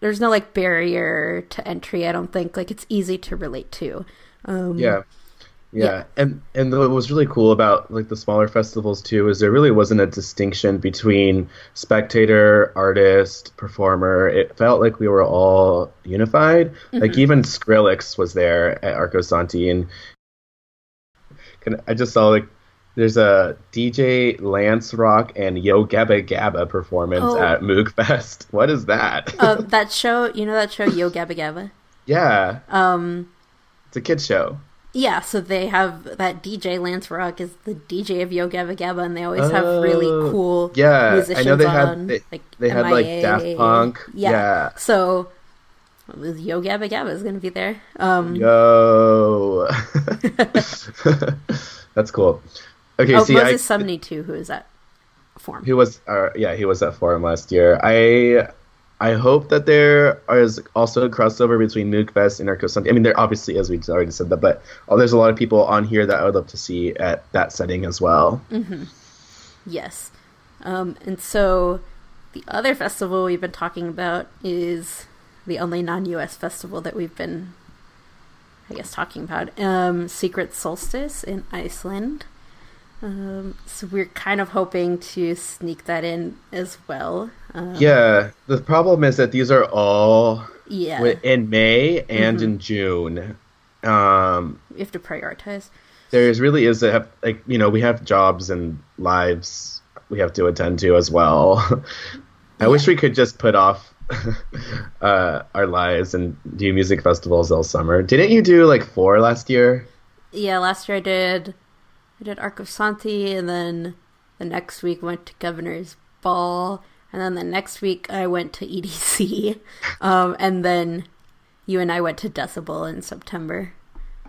there's no like barrier to entry, I don't think. Like it's easy to relate to. Um yeah. yeah, Yeah. and and what was really cool about like the smaller festivals too is there really wasn't a distinction between spectator, artist, performer. It felt like we were all unified. Like even Skrillex was there at Arcosanti, and I just saw like there's a DJ Lance Rock and Yo Gabba Gabba performance Oh. at Moog Fest. What is that? uh, that show, you know that show Yo Gabba Gabba? yeah, Um it's a kids show. Yeah, so they have that DJ Lance Rock is the DJ of Yo Gabba Gabba, and they always have really Oh, cool yeah, I musicians know they on. had- they- like they had, like. Daft Punk, Yeah, yeah. so Yo Gabba Gabba is going to be there. Um, Yo, that's cool. Okay, oh, see, Moses Sumney too, who is at Form. he was, uh, yeah, he was at Form last year. I, I hope that there is also a crossover between Moogfest and Arcosanti. I mean, there obviously is. We already said that, but oh, there's a lot of people on here that I would love to see at that setting as well. Yes. Um, and so the other festival we've been talking about is the only non-US festival that we've been, I guess, talking about. Um, Secret Solstice in Iceland. Um, so we're kind of hoping to sneak that in as well. Um, Yeah, the problem is that these are all yeah, in May and Mm-hmm. in June. Um, we have to prioritize. there is really is a like you know we have jobs and lives we have to attend to as well. I wish we could just put off uh, our lives and do music festivals all summer. Didn't you do like four last year? Yeah, last year I did, I did Arcosanti, and then the next week went to Governor's Ball, and then the next week I went to EDC, um, and then you and I went to Decibel in September.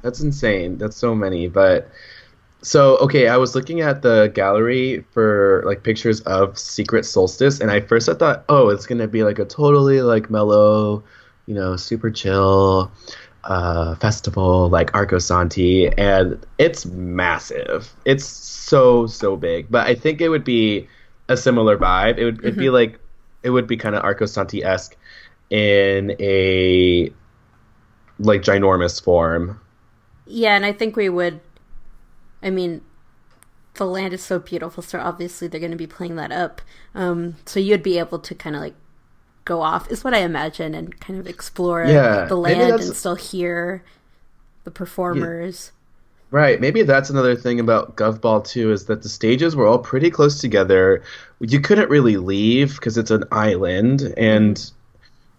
That's insane. That's so many. But so okay, I was looking at the gallery for like pictures of Secret Solstice, and I first I thought, oh, it's gonna be like a totally like mellow, you know, super chill uh, festival like Arcosanti, and it's massive. It's so so big. But I think it would be a similar vibe. It would it'd be like it would be kind of Arcosanti esque in a like ginormous form. Yeah, and I think we would. I mean, the land is so beautiful, so obviously they're going to be playing that up. Um, so you'd be able to kind of like go off, is what I imagine, and kind of explore Yeah, the land and still hear the performers. Right. Maybe that's another thing about Govball too is that the stages were all pretty close together. You couldn't really leave because it's an island, and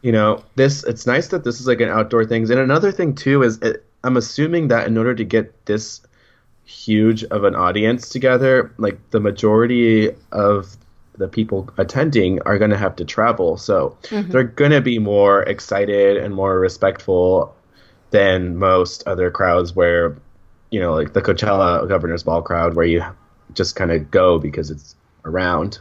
you know, this it's nice that this is like an outdoor thing. And another thing too is it, I'm assuming that in order to get this huge of an audience together, like the majority of the people attending are going to have to travel. So mm-hmm. they're going to be more excited and more respectful than most other crowds where, you know, like the Coachella Governor's Ball crowd where you just kind of go because it's around.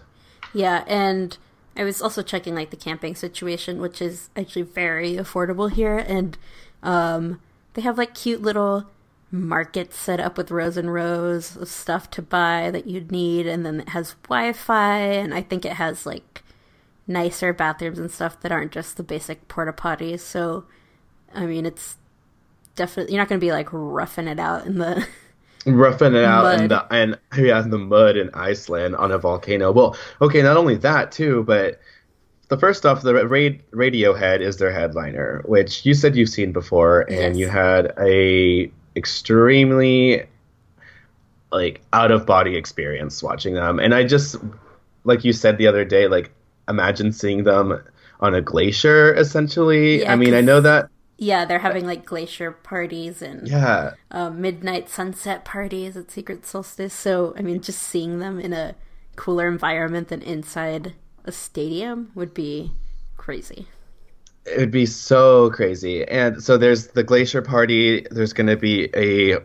Yeah, and I was also checking like the camping situation, which is actually very affordable here, and um, they have like cute little markets set up with rows and rows of stuff to buy that you'd need, and then it has Wi-Fi, and I think it has like nicer bathrooms and stuff that aren't just the basic porta potties. So, I mean, it's definitely you're not going to be like roughing it out in the roughing it out mud. in the and oh, yeah in the mud in Iceland on a volcano. Well, okay, not only that too, but the first off, the Ra- Radiohead is their headliner, which you said you've seen before, and yes. you had a extremely like out of body experience watching them. And I just like you said the other day, like imagine seeing them on a glacier essentially. Yeah, I mean, I know that yeah, they're having like glacier parties and yeah, uh, midnight sunset parties at Secret Solstice. So I mean, just seeing them in a cooler environment than inside a stadium would be crazy. It would be so crazy. And so there's the glacier party. There's going to be a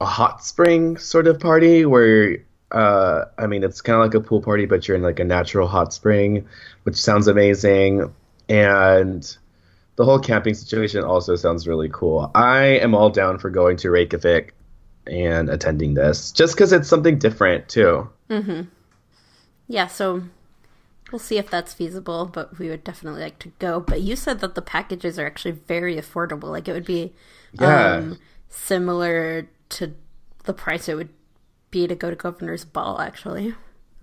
a hot spring sort of party where uh, I mean, it's kind of like a pool party, but you're in like a natural hot spring, which sounds amazing. And the whole camping situation also sounds really cool. I am all down for going to Reykjavik and attending this, just because it's something different too. Mm-hmm. Yeah, so we'll see if that's feasible, but we would definitely like to go. But you said that the packages are actually very affordable. Like it would be yeah. um, similar to the price it would be to go to Governor's Ball, actually.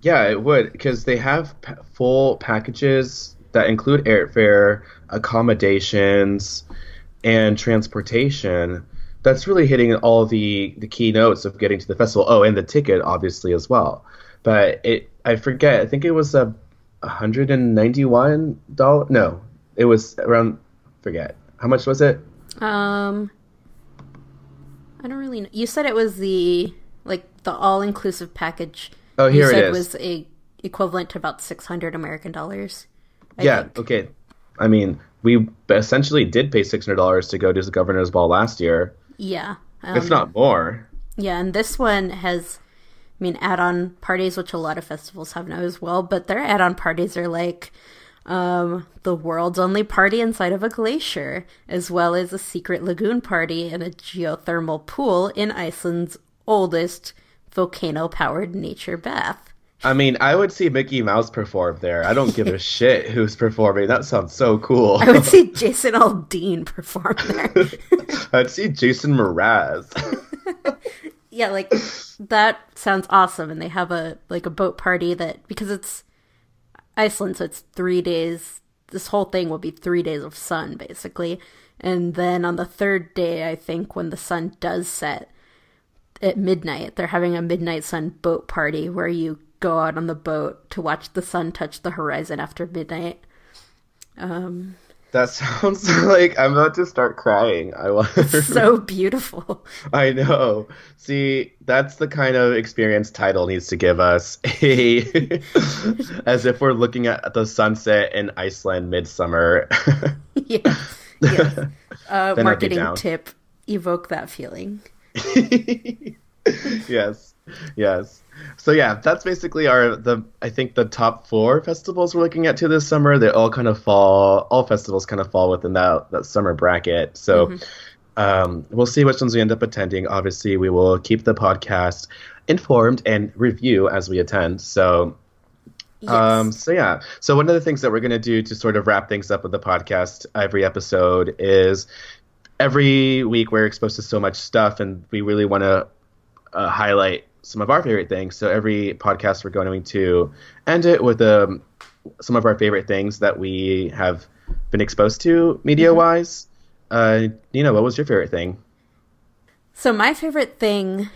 Yeah, it would because they have p- full packages that include airfare, accommodations, and transportation. That's really hitting all the the key notes of getting to the festival. Oh, and the ticket obviously as well. But it I forget. I think it was a hundred and ninety one dollar. No, it was around. Forget how much was it? Um, I don't really know. You said it was the like the all inclusive package. Oh, here you said it is. Was a equivalent to about six hundred American dollars. I yeah. Think. Okay. I mean, we essentially did pay six hundred dollars to go to the governor's ball last year. Yeah. Um, if not more. Yeah, and this one has, I mean, add-on parties, which a lot of festivals have now as well. But their add-on parties are like um, the world's only party inside of a glacier, as well as a secret lagoon party and a geothermal pool in Iceland's oldest volcano-powered nature bath. I mean, I would see Mickey Mouse perform there. I don't give a shit who's performing. That sounds so cool. I would see Jason Aldean perform there. I'd see Jason Mraz. yeah, like that sounds awesome. And they have a like a boat party that because it's Iceland, so it's three days. This whole thing will be three days of sun, basically. And then on the third day, I think when the sun does set at midnight, they're having a midnight sun boat party where you go out on the boat to watch the sun touch the horizon after midnight. Um, that sounds like I'm about to start crying. I want so beautiful. I know. See, that's the kind of experience Tidal needs to give us. A, as if we're looking at the sunset in Iceland midsummer. yeah. Yes. Uh, marketing tip: evoke that feeling. yes. Yes. So yeah, that's basically our the I think the top four festivals we're looking at to this summer. They all kind of fall. All festivals kind of fall within that that summer bracket. So. Mm-hmm. Um, we'll see which ones we end up attending. Obviously, we will keep the podcast informed and review as we attend. So, yes. um, so yeah. So one of the things that we're going to do to sort of wrap things up with the podcast every episode is every week we're exposed to so much stuff, and we really want to uh, highlight some of our favorite things. So every podcast we're going to end it with um, some of our favorite things that we have been exposed to media wise. Uh, Nina, what was your favorite thing? So my favorite thing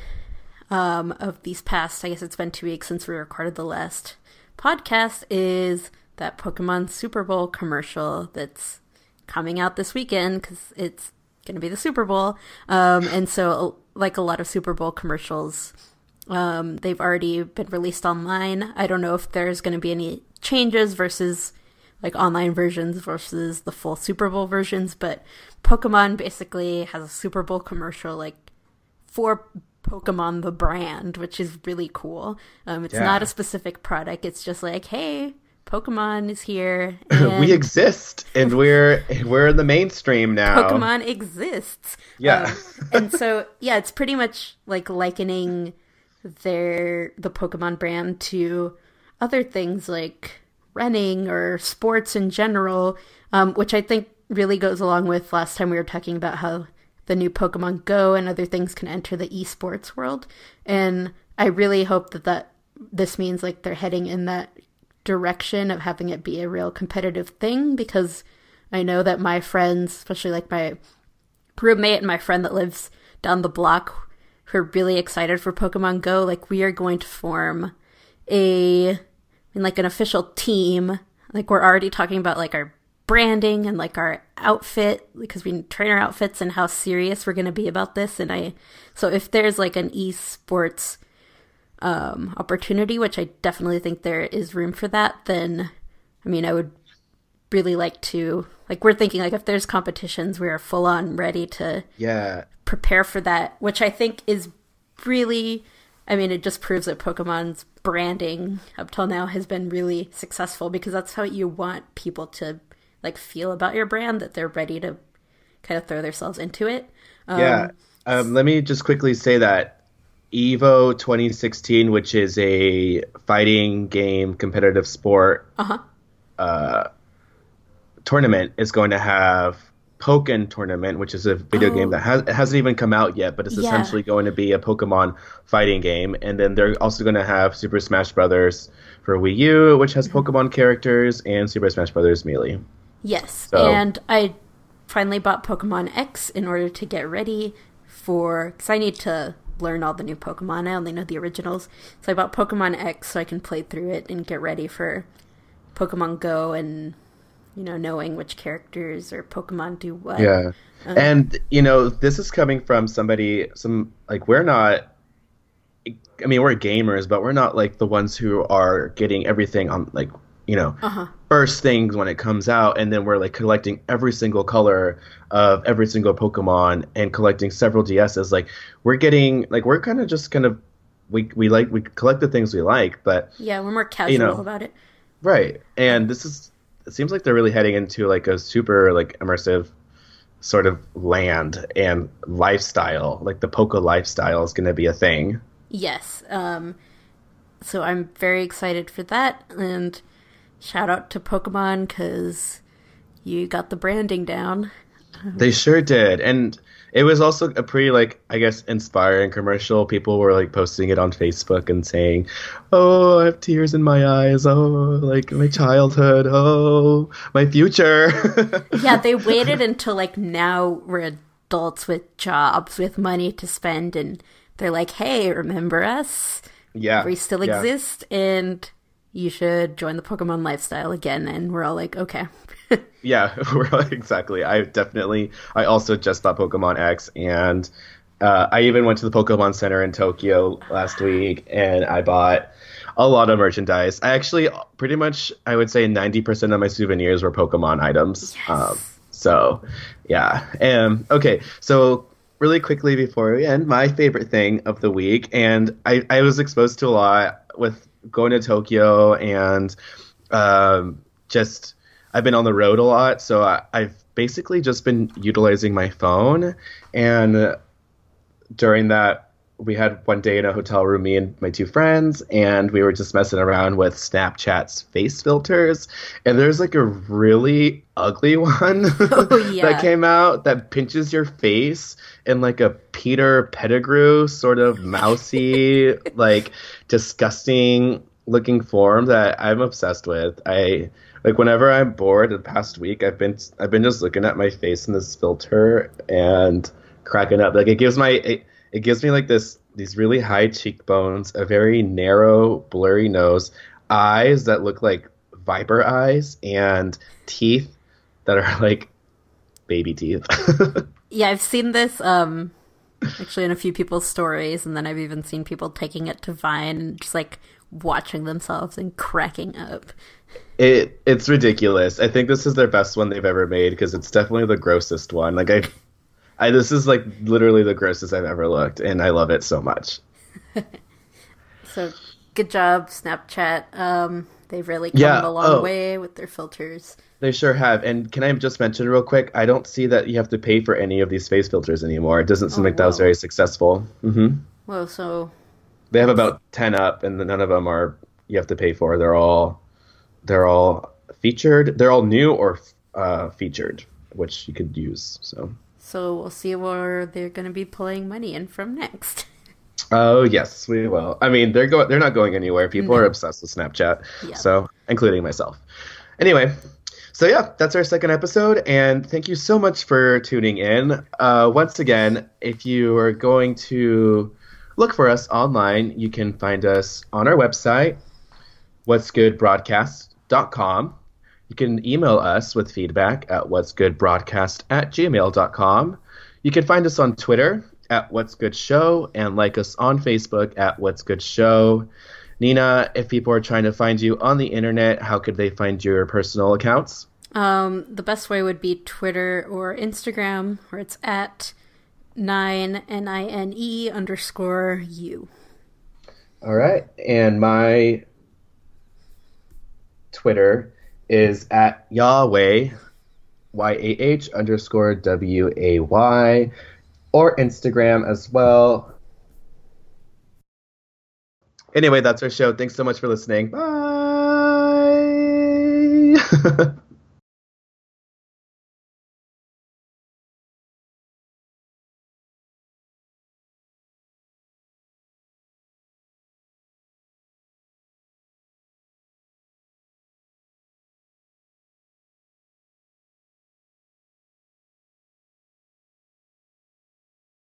um, of these past, I guess it's been two weeks since we recorded the last podcast, is that Pokemon Super Bowl commercial that's coming out this weekend because it's going to be the Super Bowl. Um, and so, like a lot of Super Bowl commercials, um, they've already been released online. I don't know if there's going to be any changes versus like online versions versus the full Super Bowl versions, but Pokemon basically has a Super Bowl commercial like for Pokemon the brand, which is really cool. Um, it's Yeah. not a specific product. It's just like, hey, Pokemon is here. we exist, and we're we're in the mainstream now. Pokemon exists. Yeah. Um, and so yeah, it's pretty much like likening their the Pokemon brand to other things like running or sports in general, um, which I think really goes along with last time we were talking about how the new Pokemon Go and other things can enter the esports world. And I really hope that that this means like they're heading in that direction of having it be a real competitive thing because I know that my friends, especially like my roommate and my friend that lives down the block, who are really excited for Pokemon Go, like we are going to form a I mean, like an official team. Like we're already talking about like our branding and like our outfit because we train our outfits and how serious we're going to be about this. And I, so if there's like an esports um, opportunity, which I definitely think there is room for that, then I mean, I would really like to like we're thinking like if there's competitions, we are full on ready to Yeah, prepare for that, which I think is really, I mean, it just proves that Pokemon's branding up till now has been really successful because that's how you want people to like feel about your brand that they're ready to kind of throw themselves into it. Um, yeah. Um, let me just quickly say that Evo 2016, which is a fighting game competitive sport Uh-huh. uh, tournament, is going to have Pokken Tournament, which is a video Oh. game that oh. has, hasn't even come out yet, but it's Yeah. essentially going to be a Pokemon fighting game. And then they're also going to have Super Smash Brothers for Wii U, which has Pokemon characters, and Super Smash Brothers Melee. Yes, So- and I finally bought Pokemon X in order to get ready for because I need to learn all the new Pokemon. I only know the originals, so I bought Pokemon X so I can play through it and get ready for Pokemon Go and you know knowing which characters or Pokemon do what. Yeah. and you know, this is coming from somebody some like we're not I mean, we're gamers, but we're not like the ones who are getting everything on like, you know, Uh-huh. first things when it comes out and then we're like collecting every single color of every single Pokemon and collecting several DSs. Like we're getting like we're kind of just kind of we we like we collect the things we like, but Yeah, we're more casual know. about it. Right. And this is it seems like they're really heading into like a super like immersive sort of land and lifestyle. Like the Poke lifestyle is going to be a thing. Yes. Um, so I'm very excited for that. And shout out to Pokemon because you got the branding down. They sure did. And it was also a pretty like I guess inspiring commercial. People were like posting it on Facebook and saying, "Oh, I have tears in my eyes. Oh, like my childhood. Oh, my future." Yeah, they waited until like now we're adults with jobs, with money to spend. And they're like, hey, remember us? yeah. We still yeah. exist. And you should join the Pokemon lifestyle again. And we're all like, okay. Yeah, exactly. I definitely. I also just bought Pokemon X, and uh, I even went to the Pokemon Center in Tokyo last week, and I bought a lot of merchandise. I actually pretty much, I would say, ninety percent of my souvenirs were Pokemon items. Um, so, yeah. Um, okay, so really quickly before we end, my favorite thing of the week, and I, I was exposed to a lot with going to Tokyo and um, just I've been on the road a lot, so I, I've basically just been utilizing my phone. And during that, we had one day in a hotel room, me and my two friends, and we were just messing around with Snapchat's face filters. And there's like a really ugly one Oh, yeah. that came out that pinches your face in like a Peter Pettigrew sort of mousy, like disgusting looking form that I'm obsessed with. I like whenever I'm bored the past week I've been I've been just looking at my face in this filter and cracking up. Like it gives my it, it gives me like this these really high cheekbones, a very narrow, blurry nose, eyes that look like viper eyes and teeth that are like baby teeth. yeah, I've seen this um actually in a few people's stories, and then I've even seen people taking it to Vine and just like watching themselves and cracking up. It it's ridiculous. I think this is their best one they've ever made because it's definitely the grossest one. Like I, I this is like literally the grossest I've ever looked, and I love it so much. so good job, Snapchat. Um, they've really come yeah, a long oh. way with their filters. They sure have. And can I just mention real quick? I don't see that you have to pay for any of these face filters anymore. It doesn't seem oh, like that was very successful. Mm-hmm. Well, so they have about ten up, and none of them are you have to pay for. They're all they're all featured. They're all new or uh, featured, which you could use. So. So we'll see where they're going to be pulling money in from next. Oh yes, we will. I mean, they're going. They're not going anywhere. People no. are obsessed with Snapchat. Yeah. So, including myself. Anyway, so yeah, that's our second episode, and thank you so much for tuning in. Uh, once again, if you are going to look for us online, you can find us on our website, what's good broadcast.com. You can email us with feedback at what'sgoodbroadcast good broadcast at gmail.com. You can find us on Twitter at what's good show and like us on Facebook at what's good show. Nina, if people are trying to find you on the internet, how could they find your personal accounts? Um, the best way would be Twitter or Instagram, where it's at nine n i n e underscore u. All right, and my Twitter is at Yahweh y a h underscore w a y, or Instagram as well Anyway, that's our show. Thanks so much for listening. Bye.